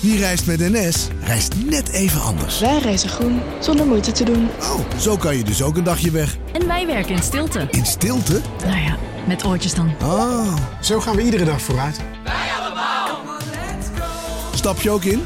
Wie reist met NS, reist net even anders. Wij reizen groen, zonder moeite te doen. Oh, zo kan je dus ook een dagje weg. En wij werken in stilte. In stilte? Nou ja, met oortjes dan. Oh. Zo gaan we iedere dag vooruit. Stap je ook in?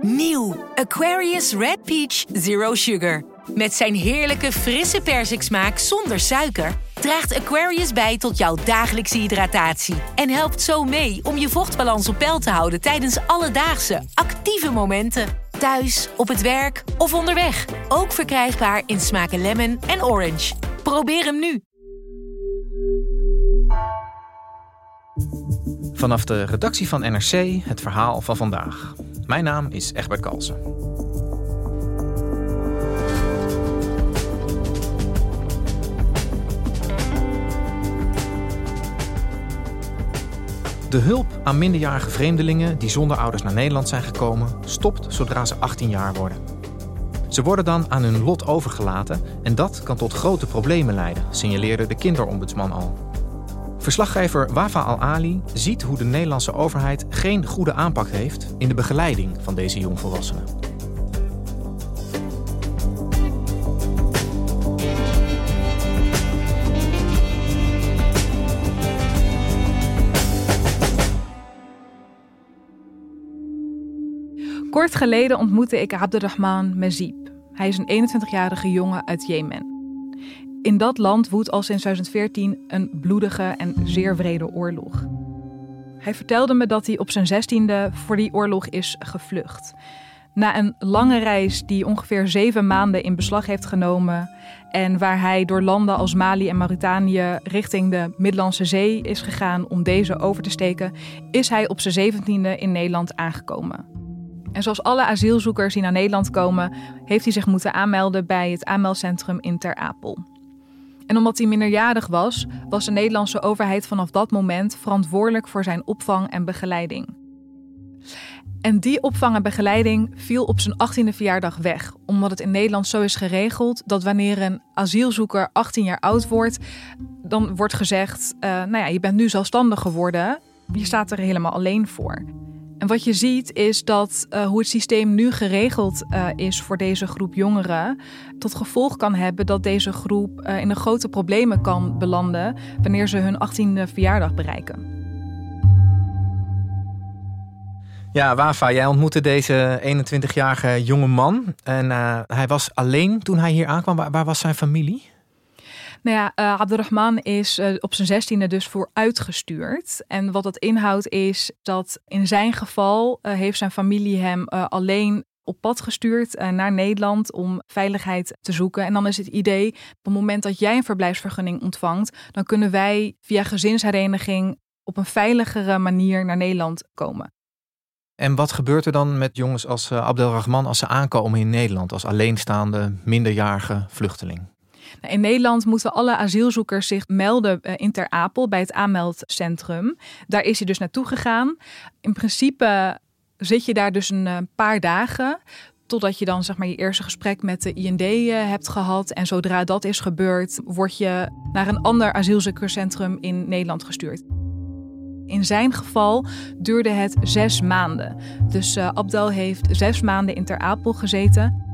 Nieuw Aquarius Red Peach Zero Sugar. Met zijn heerlijke frisse persiksmaak zonder suiker draagt Aquarius bij tot jouw dagelijkse hydratatie en helpt zo mee om je vochtbalans op peil te houden tijdens alledaagse actieve momenten. Thuis, op het werk of onderweg. Ook verkrijgbaar in smaken lemon en orange. Probeer hem nu. Vanaf de redactie van NRC het verhaal van vandaag. Mijn naam is Egbert Kalsen. De hulp aan minderjarige vreemdelingen die zonder ouders naar Nederland zijn gekomen, stopt zodra ze 18 jaar worden. Ze worden dan aan hun lot overgelaten en dat kan tot grote problemen leiden, signaleerde de kinderombudsman al. Verslaggever Wafa Al-Ali ziet hoe de Nederlandse overheid geen goede aanpak heeft in de begeleiding van deze jongvolwassenen. Kort geleden ontmoette ik Abdurrahman Mezib. Hij is een 21-jarige jongen uit Jemen. In dat land woedt al sinds 2014 een bloedige en zeer wrede oorlog. Hij vertelde me dat hij op zijn zestiende voor die oorlog is gevlucht. Na een lange reis die ongeveer zeven maanden in beslag heeft genomen en waar hij door landen als Mali en Mauritanië richting de Middellandse Zee is gegaan om deze over te steken, is hij op zijn zeventiende in Nederland aangekomen. En zoals alle asielzoekers die naar Nederland komen, heeft hij zich moeten aanmelden bij het aanmeldcentrum in Ter Apel. En omdat hij minderjarig was, was de Nederlandse overheid vanaf dat moment verantwoordelijk voor zijn opvang en begeleiding. En die opvang en begeleiding viel op zijn 18e verjaardag weg, omdat het in Nederland zo is geregeld dat wanneer een asielzoeker 18 jaar oud wordt, dan wordt gezegd: uh, Nou ja, je bent nu zelfstandig geworden, je staat er helemaal alleen voor. En wat je ziet is dat uh, hoe het systeem nu geregeld uh, is voor deze groep jongeren, tot gevolg kan hebben dat deze groep uh, in grote problemen kan belanden wanneer ze hun 18e verjaardag bereiken. Ja, Wafa, jij ontmoette deze 21-jarige jonge man. En hij was alleen toen hij hier aankwam. Waar, waar was zijn familie? Nou ja, uh, Abdurrahman is uh, op zijn zestiende dus voor uitgestuurd. En wat dat inhoudt is dat in zijn geval uh, heeft zijn familie hem alleen op pad gestuurd naar Nederland om veiligheid te zoeken. En dan is het idee, op het moment dat jij een verblijfsvergunning ontvangt, dan kunnen wij via gezinshereniging op een veiligere manier naar Nederland komen. En wat gebeurt er dan met jongens als Abdelrahman als ze aankomen in Nederland als alleenstaande minderjarige vluchteling? Nou, in Nederland moeten alle asielzoekers zich melden eh, in Ter Apel bij het aanmeldcentrum. Daar is hij dus naartoe gegaan. In principe zit je daar dus een eh, paar dagen. Totdat je dan zeg maar je eerste gesprek met de IND eh, hebt gehad. En zodra dat is gebeurd, word je naar een ander asielzoekerscentrum in Nederland gestuurd. In zijn geval duurde het zes maanden. Dus uh, Abdel heeft zes maanden in Ter Apel gezeten.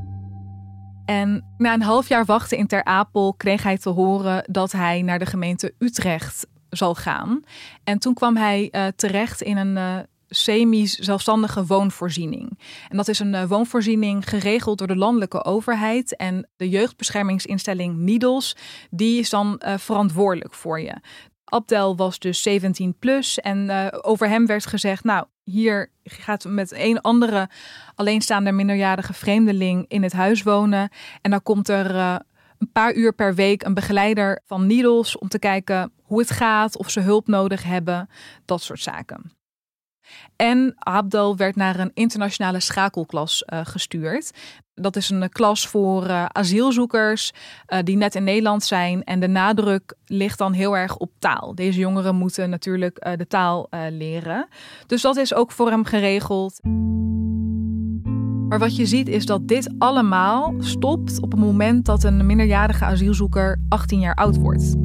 En na een half jaar wachten in Ter Apel kreeg hij te horen dat hij naar de gemeente Utrecht zal gaan. En toen kwam hij uh, terecht in een uh, semi-zelfstandige woonvoorziening. En dat is een uh, woonvoorziening geregeld door de landelijke overheid. En de jeugdbeschermingsinstelling Nidos, die is dan verantwoordelijk voor je. Abdel was dus 17 plus en over hem werd gezegd, nou, hier gaat met een andere alleenstaande minderjarige vreemdeling in het huis wonen. En dan komt er uh, een paar uur per week een begeleider van Needles om te kijken hoe het gaat, of ze hulp nodig hebben, dat soort zaken. En Abdel werd naar een internationale schakelklas uh, gestuurd. Dat is een klas voor uh, asielzoekers uh, die net in Nederland zijn. En de nadruk ligt dan heel erg op taal. Deze jongeren moeten natuurlijk de taal leren. Dus dat is ook voor hem geregeld. Maar wat je ziet is dat dit allemaal stopt op het moment dat een minderjarige asielzoeker 18 jaar oud wordt.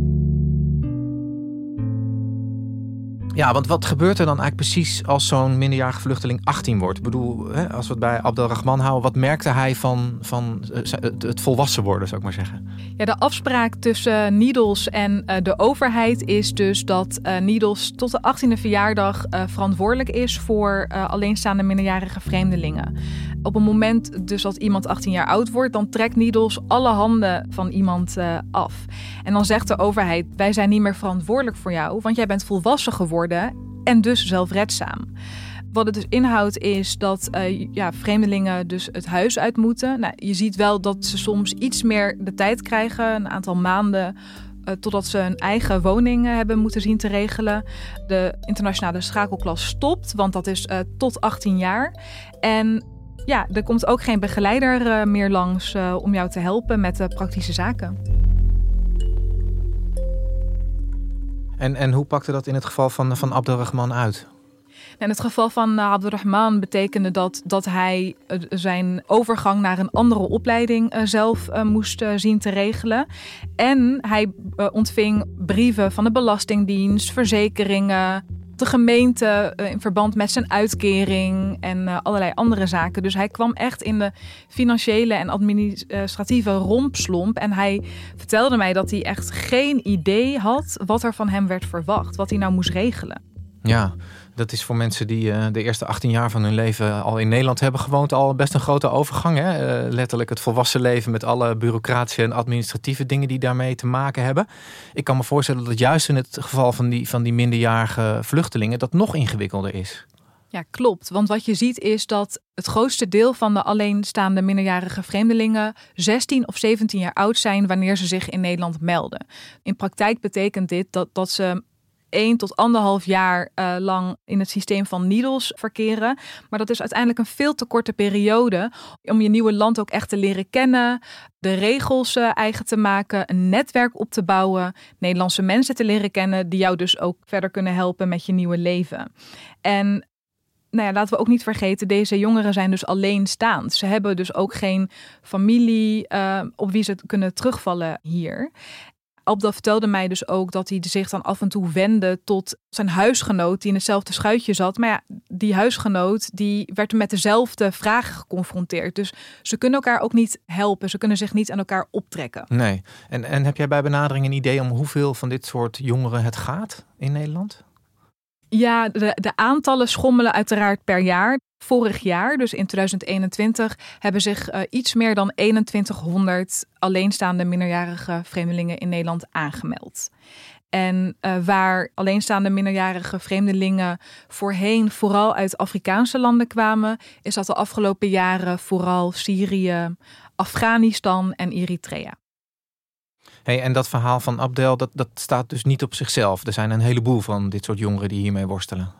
Ja, want wat gebeurt er dan eigenlijk precies als zo'n minderjarige vluchteling 18 wordt? Ik bedoel, hè, als we het bij Abdelrahman houden, wat merkte hij van, van eh, het, het volwassen worden, zou ik maar zeggen? Ja, de afspraak tussen Needles en de overheid is dus dat Needles tot de 18e verjaardag verantwoordelijk is voor alleenstaande minderjarige vreemdelingen. Op het moment dus dat iemand 18 jaar oud wordt, dan trekt Needles alle handen van iemand af. En dan zegt de overheid: Wij zijn niet meer verantwoordelijk voor jou, want jij bent volwassen geworden en dus zelfredzaam. Wat het dus inhoudt is dat uh, ja, vreemdelingen dus het huis uit moeten. Nou, je ziet wel dat ze soms iets meer de tijd krijgen, een aantal maanden. Uh, totdat ze een eigen woning hebben moeten zien te regelen. De internationale schakelklas stopt, want dat is tot 18 jaar. En ja, er komt ook geen begeleider meer langs om jou te helpen met de praktische zaken. En, en hoe pakte dat in het geval van, van Abdelrahman uit? In het geval van Abdurrahman betekende dat dat hij zijn overgang naar een andere opleiding zelf moest zien te regelen. En hij ontving brieven van de Belastingdienst, verzekeringen, de gemeente in verband met zijn uitkering en allerlei andere zaken. Dus hij kwam echt in de financiële en administratieve rompslomp. En hij vertelde mij dat hij echt geen idee had wat er van hem werd verwacht, wat hij nou moest regelen. Ja, dat is voor mensen die uh, de eerste 18 jaar van hun leven al in Nederland hebben gewoond, al best een grote overgang. Hè? Uh, letterlijk het volwassen leven met alle bureaucratische en administratieve dingen die daarmee te maken hebben. Ik kan me voorstellen dat juist in het geval van die, van die minderjarige vluchtelingen dat nog ingewikkelder is. Ja, klopt. Want wat je ziet is dat het grootste deel van de alleenstaande minderjarige vreemdelingen 16 of 17 jaar oud zijn wanneer ze zich in Nederland melden. In praktijk betekent dit dat, dat ze 1 tot anderhalf jaar uh, lang in het systeem van Needles verkeren. Maar dat is uiteindelijk een veel te korte periode om je nieuwe land ook echt te leren kennen, de regels uh, eigen te maken, een netwerk op te bouwen, Nederlandse mensen te leren kennen die jou dus ook verder kunnen helpen met je nieuwe leven. En nou ja, laten we ook niet vergeten, deze jongeren zijn dus alleenstaand. Ze hebben dus ook geen familie uh, op wie ze kunnen terugvallen hier. Abdel vertelde mij dus ook dat hij zich dan af en toe wendde tot zijn huisgenoot die in hetzelfde schuitje zat. Maar ja, die huisgenoot die werd met dezelfde vragen geconfronteerd. Dus ze kunnen elkaar ook niet helpen. Ze kunnen zich niet aan elkaar optrekken. Nee. En, en heb jij bij benadering een idee om hoeveel van dit soort jongeren het gaat in Nederland? Ja, de, aantallen schommelen uiteraard per jaar. Vorig jaar, dus in 2021, hebben zich uh, iets meer dan 2100 alleenstaande minderjarige vreemdelingen in Nederland aangemeld. En uh, waar alleenstaande minderjarige vreemdelingen voorheen vooral uit Afrikaanse landen kwamen, is dat de afgelopen jaren vooral Syrië, Afghanistan en Eritrea. Hey, en dat verhaal van Abdel, dat, dat staat dus niet op zichzelf. Er zijn een heleboel van dit soort jongeren die hiermee worstelen.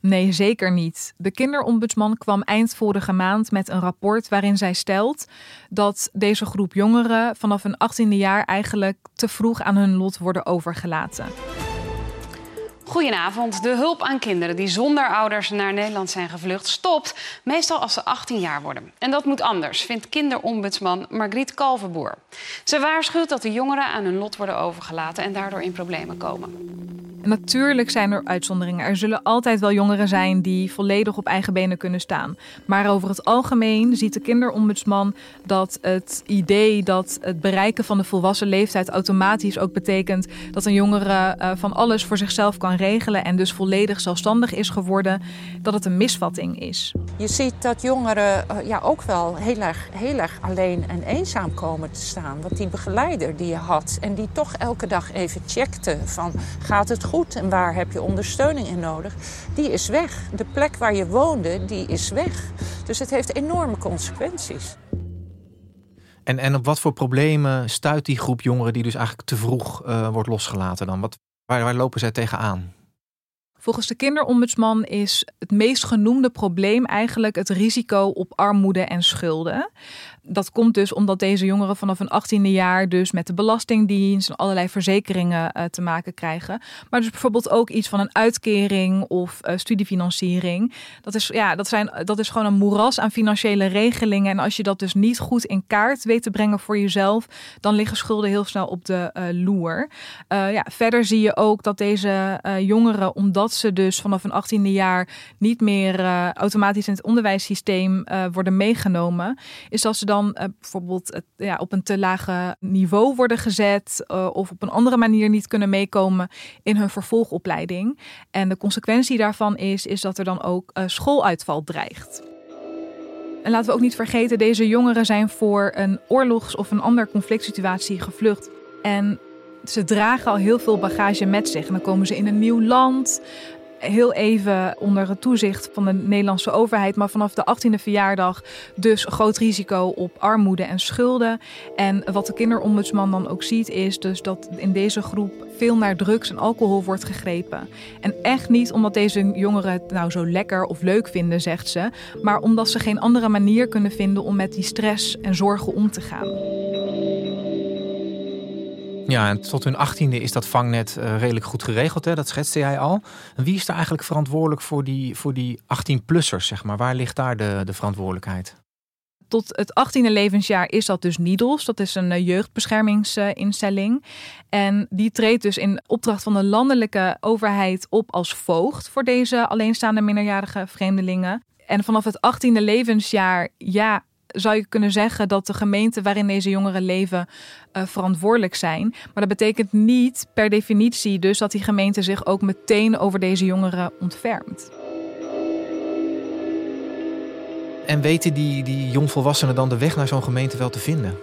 Nee, zeker niet. De kinderombudsman kwam eind vorige maand met een rapport waarin zij stelt dat deze groep jongeren vanaf hun 18e jaar eigenlijk te vroeg aan hun lot worden overgelaten. Goedenavond. De hulp aan kinderen die zonder ouders naar Nederland zijn gevlucht stopt meestal als ze 18 jaar worden. En dat moet anders, vindt kinderombudsman Margriet Kalverboer. Ze waarschuwt dat de jongeren aan hun lot worden overgelaten en daardoor in problemen komen. Natuurlijk zijn er uitzonderingen. Er zullen altijd wel jongeren zijn die volledig op eigen benen kunnen staan. Maar over het algemeen ziet de kinderombudsman dat het idee dat het bereiken van de volwassen leeftijd automatisch ook betekent dat een jongere uh, van alles voor zichzelf kan regelen en dus volledig zelfstandig is geworden, dat het een misvatting is. Je ziet dat jongeren uh, ja, ook wel heel erg, heel erg alleen en eenzaam komen te staan. Want die begeleider die je had en die toch elke dag even checkte van gaat het goed en waar heb je ondersteuning in nodig, die is weg. De plek waar je woonde, die is weg. Dus het heeft enorme consequenties. En, en op wat voor problemen stuit die groep jongeren die dus eigenlijk te vroeg uh, wordt losgelaten dan? Wat, waar, waar lopen zij tegenaan? Volgens de kinderombudsman is het meest genoemde probleem eigenlijk het risico op armoede en schulden dat komt dus omdat deze jongeren vanaf hun 18e jaar dus met de Belastingdienst en allerlei verzekeringen uh, te maken krijgen. Maar dus bijvoorbeeld ook iets van een uitkering of uh, studiefinanciering. Dat is, ja, dat, zijn, dat is gewoon een moeras aan financiële regelingen. En als je dat dus niet goed in kaart weet te brengen voor jezelf, dan liggen schulden heel snel op de uh, loer. ja, verder zie je ook dat deze jongeren, omdat dat ze dus vanaf een 18e jaar niet meer uh, automatisch in het onderwijssysteem uh, worden meegenomen, is dat ze dan uh, bijvoorbeeld ja, op een te lage niveau worden gezet of op een andere manier niet kunnen meekomen in hun vervolgopleiding. En de consequentie daarvan is, is dat er dan ook schooluitval dreigt. En laten we ook niet vergeten, deze jongeren zijn voor een oorlogs- of een ander conflict situatie gevlucht. En ze dragen al heel veel bagage met zich. En dan komen ze in een nieuw land heel even onder het toezicht van de Nederlandse overheid. Maar vanaf de 18e verjaardag dus groot risico op armoede en schulden. En wat de kinderombudsman dan ook ziet is dus dat in deze groep veel naar drugs en alcohol wordt gegrepen. En echt niet omdat deze jongeren het nou zo lekker of leuk vinden, zegt ze. Maar omdat ze geen andere manier kunnen vinden om met die stress en zorgen om te gaan. Ja, en tot hun achttiende is dat vangnet uh, redelijk goed geregeld. Hè? Dat schetste jij al. Wie is daar eigenlijk verantwoordelijk voor die, voor die 18-plussers? Zeg maar? Waar ligt daar de, de verantwoordelijkheid? Tot het 18e levensjaar is dat dus NIDOS. Dat is een uh, jeugdbeschermingsinstelling. en die treedt dus in opdracht van de landelijke overheid op als voogd voor deze alleenstaande minderjarige vreemdelingen. En vanaf het 18e levensjaar, ja, zou je kunnen zeggen dat de gemeenten waarin deze jongeren leven uh, verantwoordelijk zijn. Maar dat betekent niet per definitie dus dat die gemeente zich ook meteen over deze jongeren ontfermt. En weten die, die jongvolwassenen dan de weg naar zo'n gemeente wel te vinden?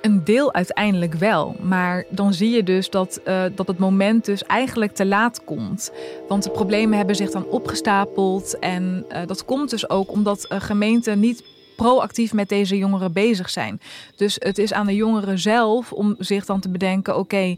Een deel uiteindelijk wel. Maar dan zie je dus dat, uh, dat het moment dus eigenlijk te laat komt. Want de problemen hebben zich dan opgestapeld. En uh, dat komt dus ook omdat gemeenten niet proactief met deze jongeren bezig zijn. Dus het is aan de jongeren zelf om zich dan te bedenken: oké,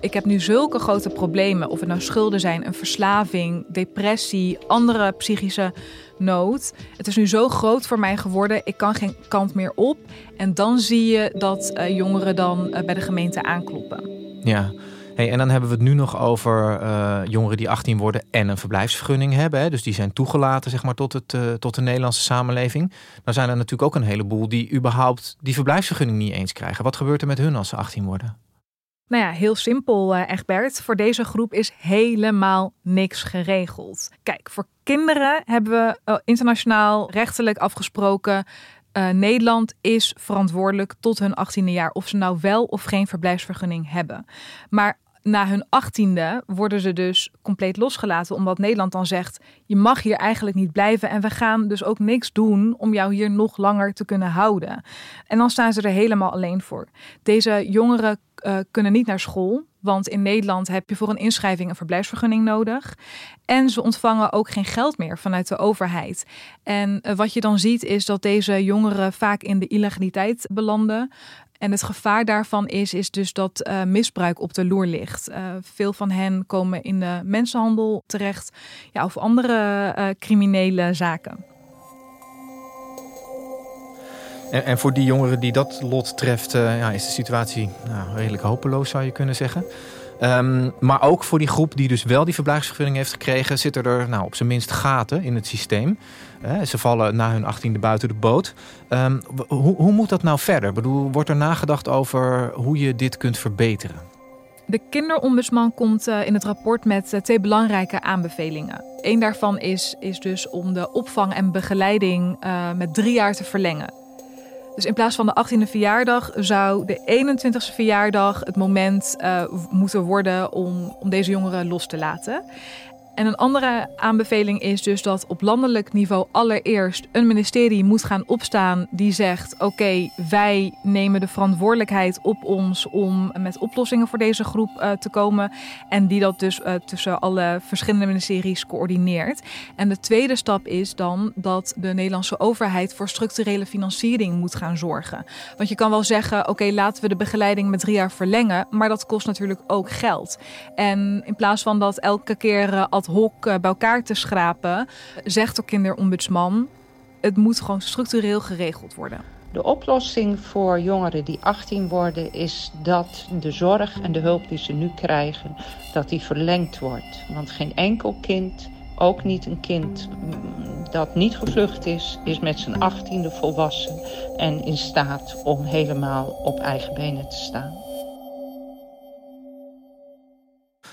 ik heb nu zulke grote problemen. Of het nou schulden zijn, een verslaving, depressie, andere psychische nood. Het is nu zo groot voor mij geworden, ik kan geen kant meer op. En dan zie je dat uh, jongeren dan uh, bij de gemeente aankloppen. Ja. En dan hebben we het nu nog over uh, jongeren die 18 worden en een verblijfsvergunning hebben. Hè? Dus die zijn toegelaten zeg maar, tot, het, uh, tot de Nederlandse samenleving. Dan zijn er natuurlijk ook een heleboel die überhaupt die verblijfsvergunning niet eens krijgen. Wat gebeurt er met hun als ze 18 worden? Nou ja, heel simpel, uh, Egbert. Voor deze groep is helemaal niks geregeld. Kijk, voor kinderen hebben we internationaal rechtelijk afgesproken uh, Nederland is verantwoordelijk tot hun 18e jaar of ze nou wel of geen verblijfsvergunning hebben. Maar na hun achttiende worden ze dus compleet losgelaten. Omdat Nederland dan zegt: je mag hier eigenlijk niet blijven. En we gaan dus ook niks doen om jou hier nog langer te kunnen houden. En dan staan ze er helemaal alleen voor. Deze jongeren uh, kunnen niet naar school. Want in Nederland heb je voor een inschrijving een verblijfsvergunning nodig. En ze ontvangen ook geen geld meer vanuit de overheid. En uh, wat je dan ziet is dat deze jongeren vaak in de illegaliteit belanden. En het gevaar daarvan is, is dus dat uh, misbruik op de loer ligt. Uh, veel van hen komen in de mensenhandel terecht ja, of andere uh, criminele zaken. En, en, voor die jongeren die dat lot treft, ja, is de situatie nou, redelijk hopeloos, zou je kunnen zeggen. Um, maar ook voor die groep die dus wel die verblijfsvergunning heeft gekregen, zitten er nou, op zijn minst gaten in het systeem. Ze vallen na hun achttiende buiten de boot. Um, hoe, hoe moet dat nou verder? Bedoel, wordt er nagedacht over hoe je dit kunt verbeteren? De kinderombudsman komt uh, in het rapport met uh, twee belangrijke aanbevelingen. Eén daarvan is, is dus om de opvang en begeleiding met drie jaar te verlengen. Dus in plaats van de 18e verjaardag zou de 21e verjaardag het moment uh, moeten worden om, om deze jongeren los te laten. En een andere aanbeveling is dus dat op landelijk niveau allereerst een ministerie moet gaan opstaan die zegt: Oké, wij nemen de verantwoordelijkheid op ons om met oplossingen voor deze groep uh, te komen. En die dat dus uh, tussen alle verschillende ministeries coördineert. En de tweede stap is dan dat de Nederlandse overheid voor structurele financiering moet gaan zorgen. Want je kan wel zeggen: Oké, laten we de begeleiding met drie jaar verlengen. Maar dat kost natuurlijk ook geld. En in plaats van dat elke keer uh, ad hoc bij elkaar te schrapen, zegt de kinderombudsman: het moet gewoon structureel geregeld worden. De oplossing voor jongeren die 18 worden is dat de zorg en de hulp die ze nu krijgen, dat die verlengd wordt. Want geen enkel kind, ook niet een kind dat niet gevlucht is, is met zijn 18e volwassen en in staat om helemaal op eigen benen te staan.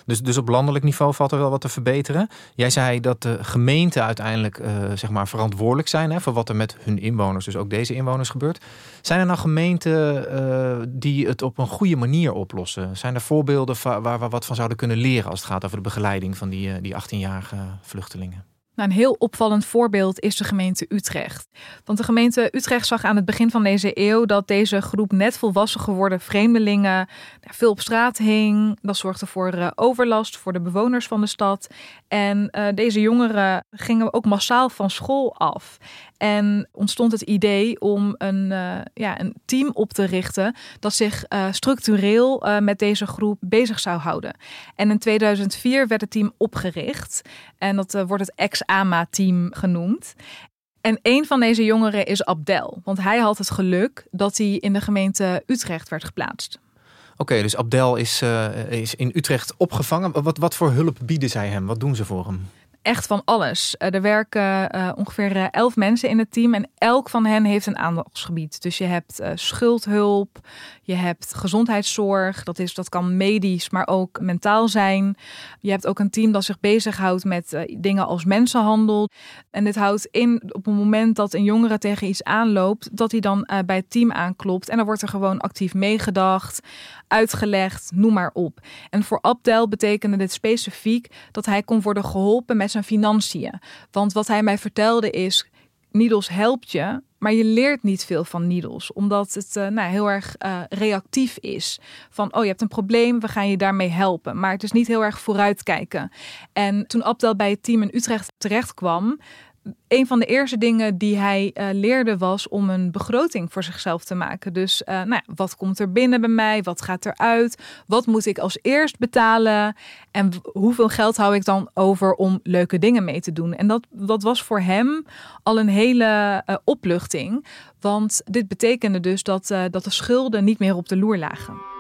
Dus, dus op landelijk niveau valt er wel wat te verbeteren. Jij zei dat de gemeenten uiteindelijk uh, zeg maar verantwoordelijk zijn hè, voor wat er met hun inwoners, dus ook deze inwoners, gebeurt. Zijn er nou gemeenten uh, die het op een goede manier oplossen? Zijn er voorbeelden waar we wat van zouden kunnen leren als het gaat over de begeleiding van die, uh, die 18-jarige vluchtelingen? Nou, een heel opvallend voorbeeld is de gemeente Utrecht. Want de gemeente Utrecht zag aan het begin van deze eeuw dat deze groep net volwassen geworden vreemdelingen veel op straat hing. Dat zorgde voor uh, overlast voor de bewoners van de stad. En uh, deze jongeren gingen ook massaal van school af. En ontstond het idee om een, uh, ja, een team op te richten dat zich uh, structureel uh, met deze groep bezig zou houden. En in 2004 werd het team opgericht. En dat wordt het ex-AMA-team genoemd. En een van deze jongeren is Abdel. Want hij had het geluk dat hij in de gemeente Utrecht werd geplaatst. Oké, dus Abdel is, is in Utrecht opgevangen. Wat, wat voor hulp bieden zij hem? Wat doen ze voor hem? Echt van alles. Uh, er werken uh, ongeveer uh, elf mensen in het team en elk van hen heeft een aandachtsgebied. Dus je hebt schuldhulp, je hebt gezondheidszorg, dat, is, dat kan medisch, maar ook mentaal zijn. Je hebt ook een team dat zich bezighoudt met dingen als mensenhandel. En dit houdt in op het moment dat een jongere tegen iets aanloopt, dat hij dan bij het team aanklopt. En dan wordt er gewoon actief meegedacht, uitgelegd, noem maar op. En voor Abdel betekende dit specifiek dat hij kon worden geholpen met zijn financiën. Want wat hij mij vertelde is, Needles helpt je, maar je leert niet veel van Needles, omdat het uh, nou, heel erg uh, reactief is. Van, oh, je hebt een probleem, we gaan je daarmee helpen. Maar het is niet heel erg vooruitkijken. En toen Abdel bij het team in Utrecht terecht kwam, een van de eerste dingen die hij uh, leerde was om een begroting voor zichzelf te maken. Dus uh, nou ja, wat komt er binnen bij mij? Wat gaat eruit? Wat moet ik als eerst betalen? En hoeveel geld hou ik dan over om leuke dingen mee te doen? En dat, dat was voor hem al een hele uh, opluchting. Want dit betekende dus dat, dat de schulden niet meer op de loer lagen.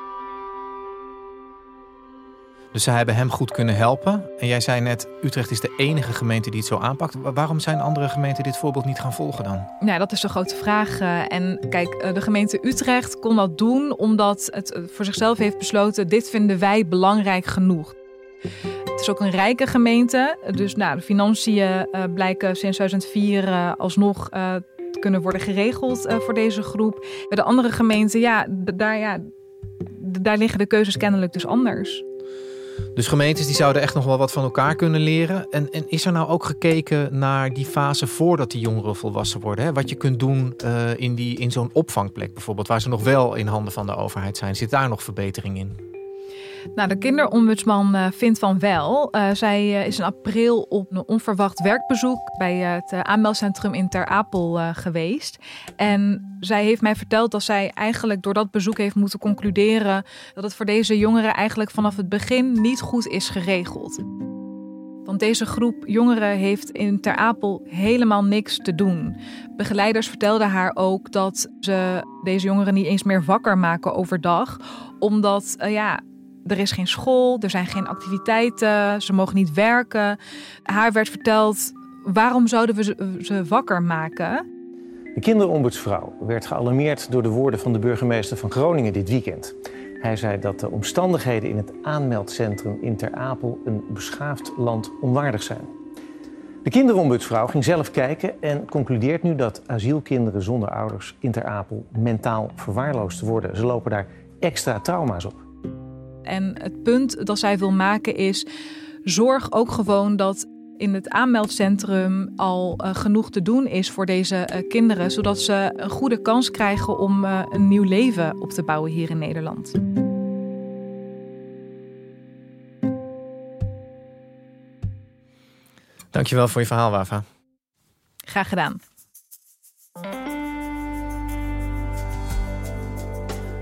Dus ze hebben hem goed kunnen helpen. En jij zei net, Utrecht is de enige gemeente die het zo aanpakt. Waarom zijn andere gemeenten dit voorbeeld niet gaan volgen dan? Nou, dat is de grote vraag. En kijk, de gemeente Utrecht kon dat doen omdat het voor zichzelf heeft besloten: dit vinden wij belangrijk genoeg. Het is ook een rijke gemeente. Dus nou, de financiën blijken sinds 2004 uh, alsnog uh, kunnen worden geregeld voor deze groep. Bij de andere gemeenten, ja, daar, ja, daar liggen de keuzes kennelijk dus anders. Dus gemeentes die zouden echt nog wel wat van elkaar kunnen leren. En, en is er nou ook gekeken naar die fase voordat die jongeren volwassen worden? Hè? Wat je kunt doen uh, in, die, in zo'n opvangplek bijvoorbeeld, waar ze nog wel in handen van de overheid zijn. Zit daar nog verbetering in? Nou, de kinderombudsman uh, vindt van wel. Uh, zij uh, is in april op een onverwacht werkbezoek bij het aanmeldcentrum in Ter Apel geweest. En zij heeft mij verteld dat zij eigenlijk door dat bezoek heeft moeten concluderen dat het voor deze jongeren eigenlijk vanaf het begin niet goed is geregeld. Want deze groep jongeren heeft in Ter Apel helemaal niks te doen. Begeleiders vertelden haar ook dat ze deze jongeren niet eens meer wakker maken overdag. Omdat ja, er is geen school, er zijn geen activiteiten, ze mogen niet werken. Haar werd verteld, waarom zouden we ze, wakker maken? De kinderombudsvrouw werd gealarmeerd door de woorden van de burgemeester van Groningen dit weekend. Hij zei dat de omstandigheden in het aanmeldcentrum in Ter Apel een beschaafd land onwaardig zijn. De kinderombudsvrouw ging zelf kijken en concludeert nu dat asielkinderen zonder ouders in Ter Apel mentaal verwaarloosd worden. Ze lopen daar extra trauma's op. En het punt dat zij wil maken is: zorg ook gewoon dat in het aanmeldcentrum al uh, genoeg te doen is voor deze uh, kinderen, zodat ze een goede kans krijgen om uh, een nieuw leven op te bouwen hier in Nederland. Dankjewel voor je verhaal, Wafa. Graag gedaan.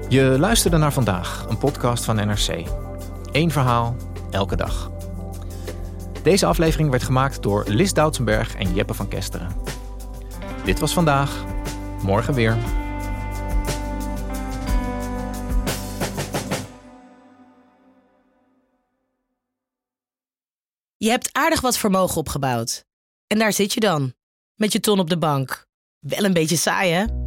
Je luisterde naar vandaag, een podcast van NRC. Eén verhaal, elke dag. Deze aflevering werd gemaakt door Lis Doutsenberg en Jeppe van Kesteren. Dit was vandaag, morgen weer. Je hebt aardig wat vermogen opgebouwd. En daar zit je dan, met je ton op de bank. Wel een beetje saai, hè?